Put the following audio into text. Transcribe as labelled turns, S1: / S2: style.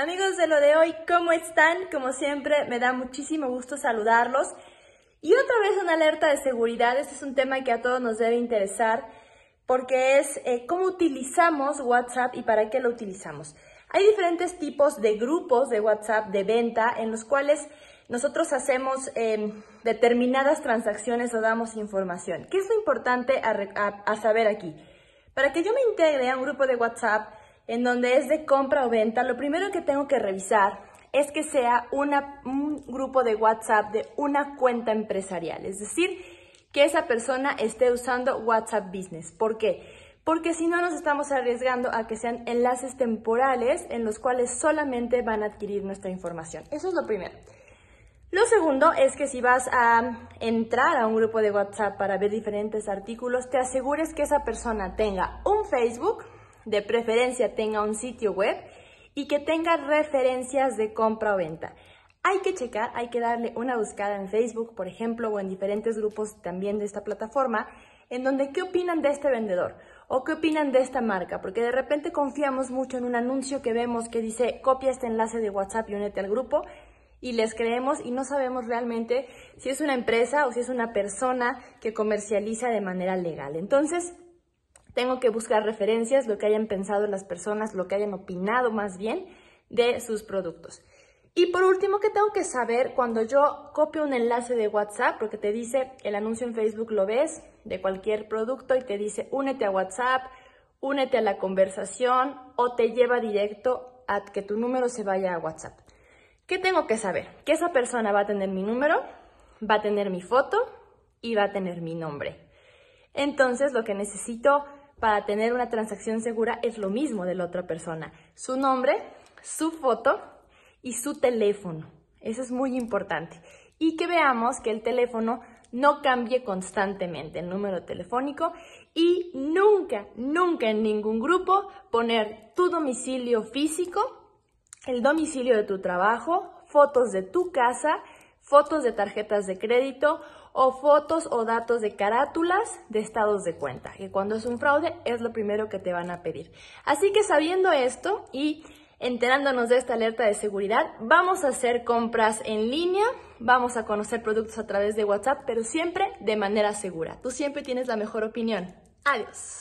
S1: Amigos de lo de hoy, ¿cómo están? Como siempre, me da muchísimo gusto saludarlos. Y otra vez una alerta de seguridad. Este es un tema que a todos nos debe interesar porque es eh, cómo utilizamos WhatsApp y para qué lo utilizamos. Hay diferentes tipos de grupos de WhatsApp de venta en los cuales nosotros hacemos em, determinadas transacciones o damos información. ¿Qué es lo importante a saber aquí? Para que yo me integre a un grupo de WhatsApp, en donde es de compra o venta, lo primero que tengo que revisar es que sea un grupo de WhatsApp de una cuenta empresarial, es decir, que esa persona esté usando WhatsApp Business. ¿Por qué? Porque si no nos estamos arriesgando a que sean enlaces temporales en los cuales solamente van a adquirir nuestra información. Eso es lo primero. Lo segundo es que si vas a entrar a un grupo de WhatsApp para ver diferentes artículos, te asegures que esa persona tenga un Facebook, de preferencia tenga un sitio web y que tenga referencias de compra o venta. Hay que checar, hay que darle una buscada en Facebook, por ejemplo, o en diferentes grupos también de esta plataforma, en donde qué opinan de este vendedor o qué opinan de esta marca, porque de repente confiamos mucho en un anuncio que vemos que dice copia este enlace de WhatsApp y únete al grupo y les creemos y no sabemos realmente si es una empresa o si es una persona que comercializa de manera legal. Entonces, tengo que buscar referencias, lo que hayan pensado las personas, lo que hayan opinado más bien de sus productos. Y por último, ¿qué tengo que saber cuando yo copio un enlace de WhatsApp? Porque te dice, el anuncio en Facebook lo ves de cualquier producto y te dice, únete a WhatsApp, únete a la conversación o te lleva directo a que tu número se vaya a WhatsApp. ¿Qué tengo que saber? Que esa persona va a tener mi número, va a tener mi foto y va a tener mi nombre. Entonces, lo que necesito para tener una transacción segura es lo mismo de la otra persona. Su nombre, su foto y su teléfono. Eso es muy importante. Y que veamos que el teléfono no cambie constantemente el número telefónico y nunca, nunca en ningún grupo poner tu domicilio físico, el domicilio de tu trabajo, fotos de tu casa, fotos de tarjetas de crédito o fotos o datos de carátulas de estados de cuenta, que cuando es un fraude es lo primero que te van a pedir. Así que sabiendo esto y enterándonos de esta alerta de seguridad, vamos a hacer compras en línea, vamos a conocer productos a través de WhatsApp, pero siempre de manera segura. Tú siempre tienes la mejor opinión. Adiós.